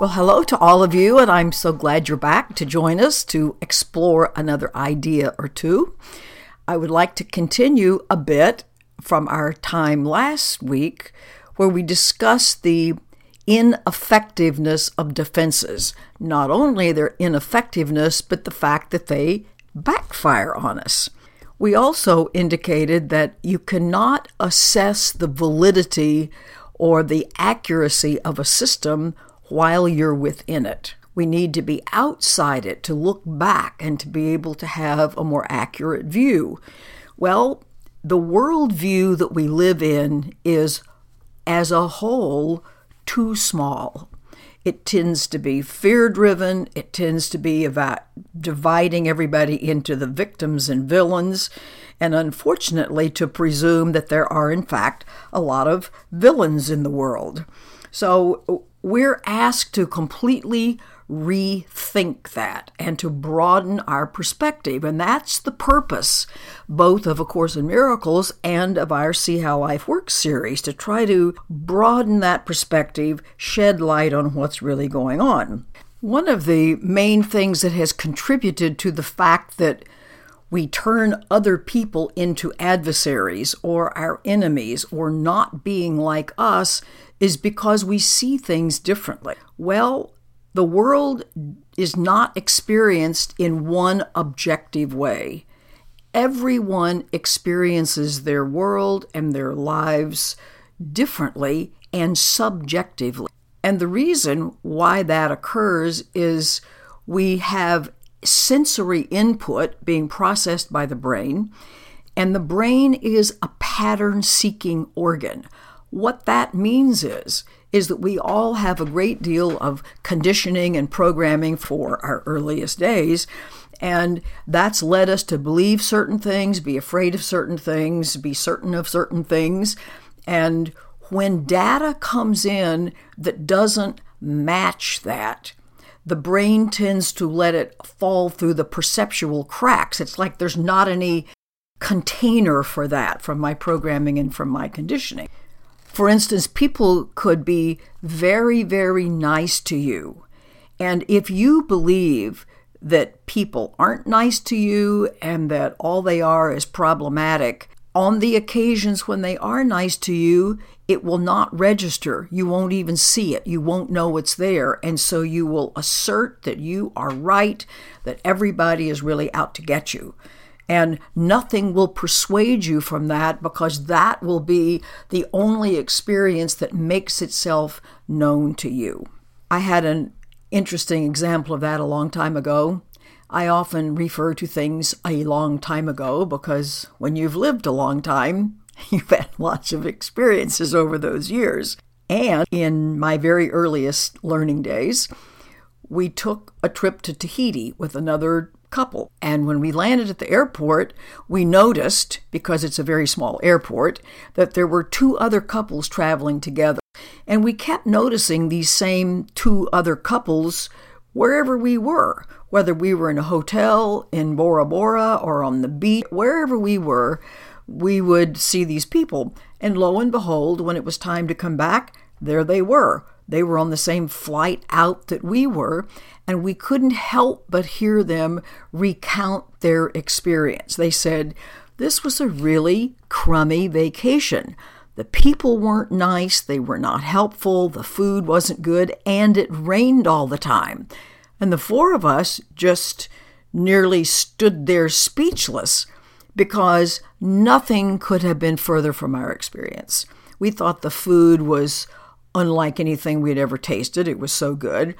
Well, hello to all of you, and I'm so glad you're back to join us to explore another idea or two. I would like to continue a bit from our time last week where we discussed the ineffectiveness of defenses. Not only their ineffectiveness, but the fact that they backfire on us. We also indicated that you cannot assess the validity or the accuracy of a system while you're within it. We need to be outside it to look back and to be able to have a more accurate view. Well, the worldview that we live in is, as a whole, too small. It tends to be fear driven. It tends to be about dividing everybody into the victims and villains, and unfortunately, to presume that there are, in fact, a lot of villains in the world. So we're asked to completely rethink that and to broaden our perspective. And that's the purpose, both of A Course in Miracles and of our See How Life Works series, to try to broaden that perspective, shed light on what's really going on. One of the main things that has contributed to the fact that we turn other people into adversaries or our enemies or not being like us is because we see things differently. Well, the world is not experienced in one objective way. Everyone experiences their world and their lives differently and subjectively. And the reason why that occurs is we have sensory input being processed by the brain, and the brain is a pattern seeking organ. What that means is is that we all have a great deal of conditioning and programming for our earliest days. And that's led us to believe certain things, be afraid of certain things, be certain of certain things. And when data comes in that doesn't match that, the brain tends to let it fall through the perceptual cracks. It's like there's not any container for that from my programming and from my conditioning. For instance, people could be very, very nice to you. And if you believe that people aren't nice to you and that all they are is problematic, on the occasions when they are nice to you, it will not register. You won't even see it. You won't know it's there. And so you will assert that you are right, that everybody is really out to get you. And nothing will persuade you from that because that will be the only experience that makes itself known to you. I had an interesting example of that a long time ago. I often refer to things a long time ago because when you've lived a long time, you've had lots of experiences over those years. And in my very earliest learning days, we took a trip to Tahiti with another couple. And when we landed at the airport, we noticed, because it's a very small airport, that there were two other couples traveling together. And we kept noticing these same two other couples wherever we were, whether we were in a hotel in Bora Bora or on the beach, wherever we were, we would see these people. And lo and behold, when it was time to come back, there they were. They were on the same flight out that we were, and we couldn't help but hear them recount their experience. They said, This was a really crummy vacation. The people weren't nice, they were not helpful, the food wasn't good, and it rained all the time. And the four of us just nearly stood there speechless because nothing could have been further from our experience. We thought the food was unlike anything we had ever tasted, it was so good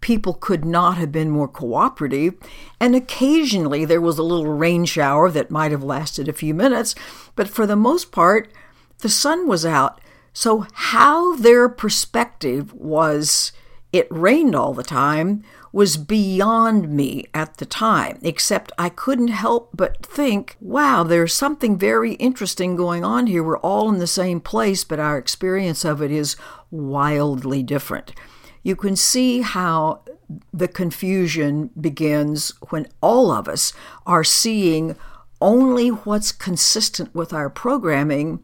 people could not have been more cooperative, and occasionally there was a little rain shower that might have lasted a few minutes, but for the most part, the sun was out. So, how their perspective was it rained all the time was beyond me at the time, except I couldn't help but think, wow, there's something very interesting going on here. We're all in the same place, but our experience of it is wildly different you can see how the confusion begins when all of us are seeing only what's consistent with our programming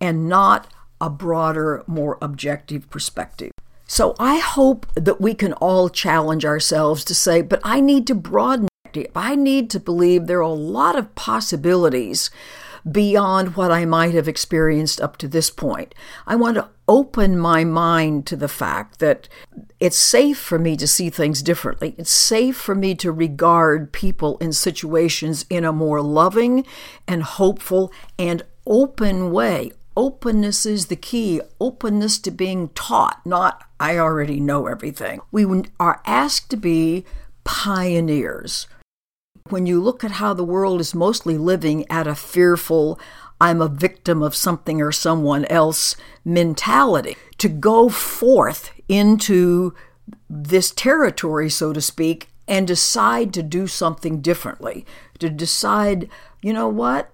and not a broader, more objective perspective. So I hope that we can all challenge ourselves to say, but I need to broaden. I need to believe there are a lot of possibilities beyond what I might have experienced up to this point. I want to open my mind to the fact that it's safe for me to see things differently. It's safe for me to regard people in situations in a more loving and hopeful and open way. Openness is the key. Openness to being taught, not I already know everything. We are asked to be pioneers. When you look at how the world is mostly living at a fearful, I'm a victim of something or someone else mentality, to go forth into this territory, so to speak, and decide to do something differently, to decide, you know what?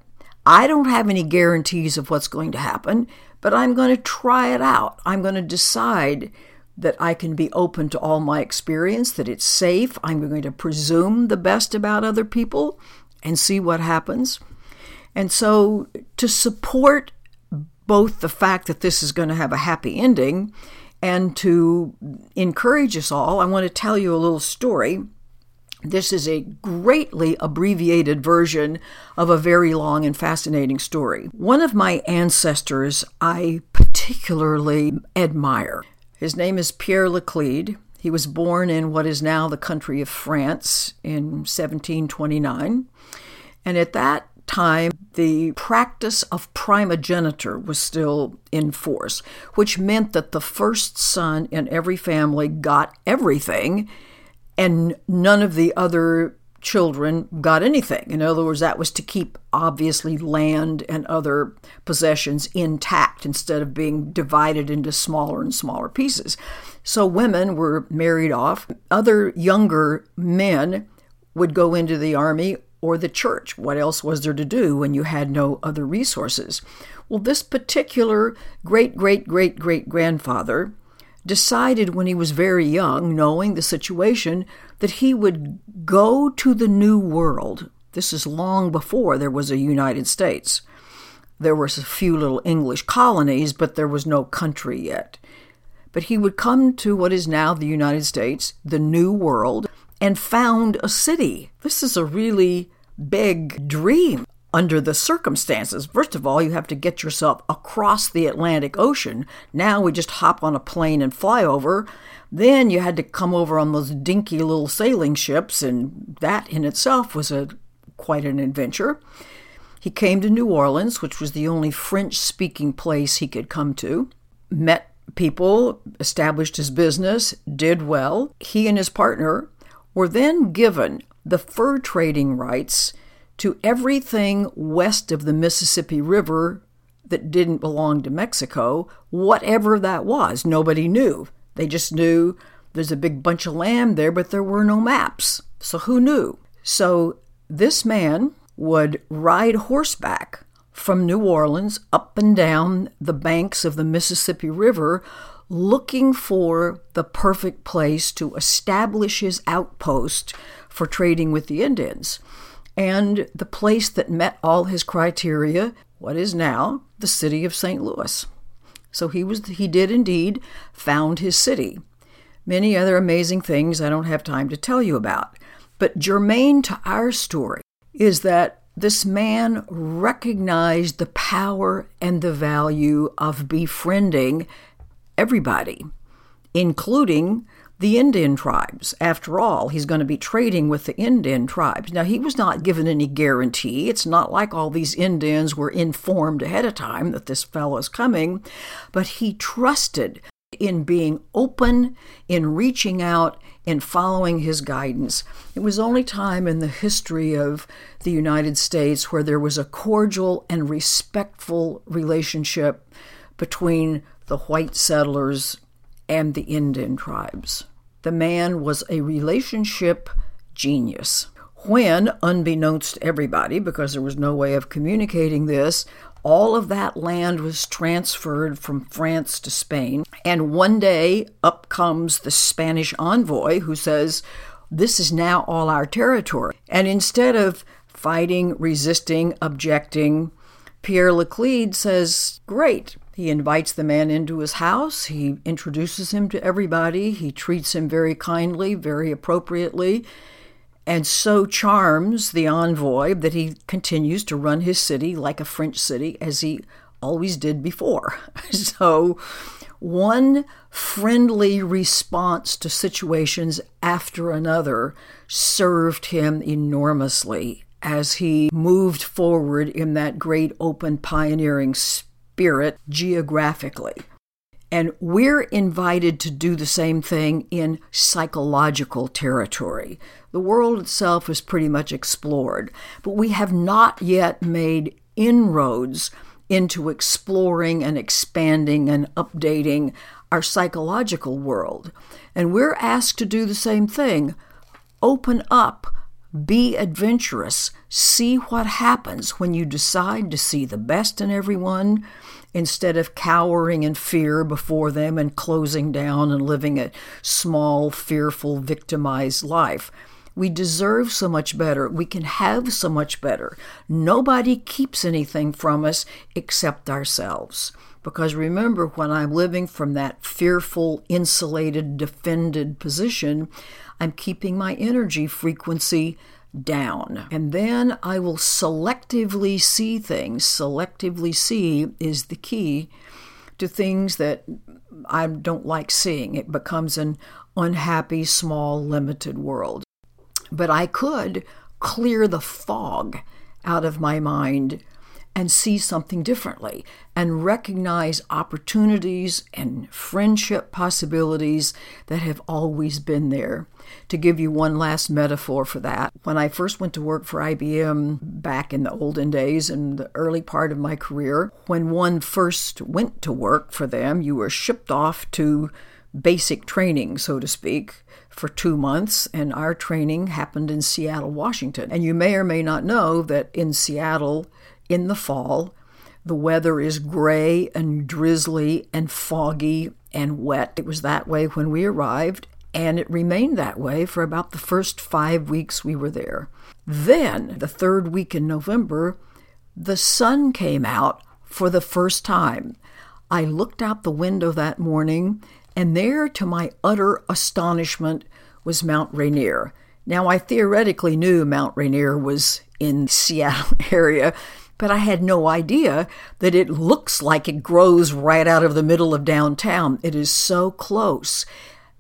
I don't have any guarantees of what's going to happen, but I'm going to try it out. I'm going to decide that I can be open to all my experience, that it's safe. I'm going to presume the best about other people and see what happens. And so, to support both the fact that this is going to have a happy ending and to encourage us all, I want to tell you a little story. This is a greatly abbreviated version of a very long and fascinating story. One of my ancestors I particularly admire. His name is Pierre Laclede. He was born in what is now the country of France in 1729. And at that time, the practice of primogeniture was still in force, which meant that the first son in every family got everything, and none of the other children got anything. In other words, that was to keep obviously land and other possessions intact instead of being divided into smaller and smaller pieces. So women were married off. Other younger men would go into the army or the church. What else was there to do when you had no other resources? Well, this particular great great great great grandfather decided when he was very young, knowing the situation, that he would go to the New World. This is long before there was a United States. There was a few little English colonies, but there was no country yet. But he would come to what is now the United States, the New World, and found a city. This is a really big dream under the circumstances. First of all, you have to get yourself across the Atlantic Ocean. Now we just hop on a plane and fly over. Then you had to come over on those dinky little sailing ships, and that in itself was a quite an adventure. He came to New Orleans, which was the only French speaking place he could come to, met people, established his business, did well. He and his partner were then given the fur trading rights to everything west of the Mississippi River that didn't belong to Mexico, whatever that was. Nobody knew. They just knew there's a big bunch of land there, but there were no maps. So who knew? So this man would ride horseback from New Orleans up and down the banks of the Mississippi River looking for the perfect place to establish his outpost for trading with the Indians and the place that met all his criteria, what is now the city of St. Louis. So he was he did indeed found his city. Many other amazing things I don't have time to tell you about. But germane to our story is that this man recognized the power and the value of befriending everybody, including the Indian tribes. After all, he's going to be trading with the Indian tribes. Now, he was not given any guarantee. It's not like all these Indians were informed ahead of time that this fellow is coming, but he trusted in being open, in reaching out, in following his guidance. It was only time in the history of the United States where there was a cordial and respectful relationship between the white settlers and the Indian tribes. The man was a relationship genius. When, unbeknownst to everybody, because there was no way of communicating this, all of that land was transferred from France to Spain. And one day up comes the Spanish envoy who says, This is now all our territory. And instead of fighting, resisting, objecting, Pierre Laclede says, Great. He invites the man into his house. He introduces him to everybody. He treats him very kindly, very appropriately, and so charms the envoy that he continues to run his city like a French city as he always did before. so, one friendly response to situations after another served him enormously as he moved forward in that great open pioneering spirit geographically. And we're invited to do the same thing in psychological territory. The world itself is pretty much explored, but we have not yet made inroads into exploring and expanding and updating our psychological world. And we're asked to do the same thing open up, be adventurous, see what happens when you decide to see the best in everyone instead of cowering in fear before them and closing down and living a small, fearful, victimized life. We deserve so much better. We can have so much better. Nobody keeps anything from us except ourselves. Because remember, when I'm living from that fearful, insulated, defended position, I'm keeping my energy frequency down. And then I will selectively see things. Selectively see is the key to things that I don't like seeing. It becomes an unhappy, small, limited world. But I could clear the fog out of my mind and see something differently and recognize opportunities and friendship possibilities that have always been there. To give you one last metaphor for that, when I first went to work for IBM back in the olden days in the early part of my career, when one first went to work for them, you were shipped off to basic training, so to speak, for two months, and our training happened in Seattle, Washington. And you may or may not know that in Seattle, in the fall, the weather is gray and drizzly and foggy and wet. It was that way when we arrived, and it remained that way for about the first five weeks we were there. Then, the third week in November, the sun came out for the first time. I looked out the window that morning and there, to my utter astonishment, was Mount Rainier. Now, I theoretically knew Mount Rainier was in Seattle area, but I had no idea that it looks like it grows right out of the middle of downtown. It is so close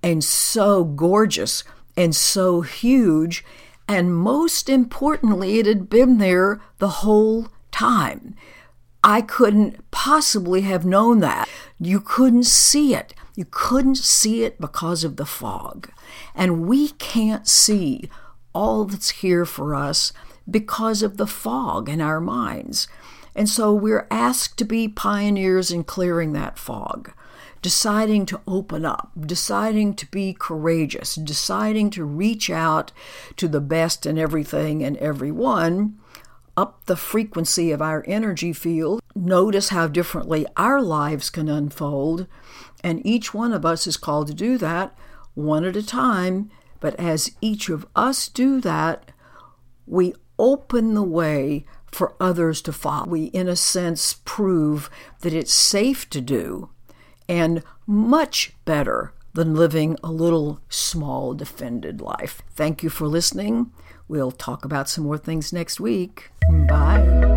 and so gorgeous and so huge. And most importantly, it had been there the whole time. I couldn't possibly have known that. You couldn't see it. You couldn't see it because of the fog. And we can't see all that's here for us because of the fog in our minds. And so we're asked to be pioneers in clearing that fog, deciding to open up, deciding to be courageous, deciding to reach out to the best in everything and everyone, up the frequency of our energy field, notice how differently our lives can unfold, and each one of us is called to do that one at a time. But as each of us do that, we open the way for others to follow. We, in a sense, prove that it's safe to do and much better than living a little small defended life. Thank you for listening. We'll talk about some more things next week. Bye.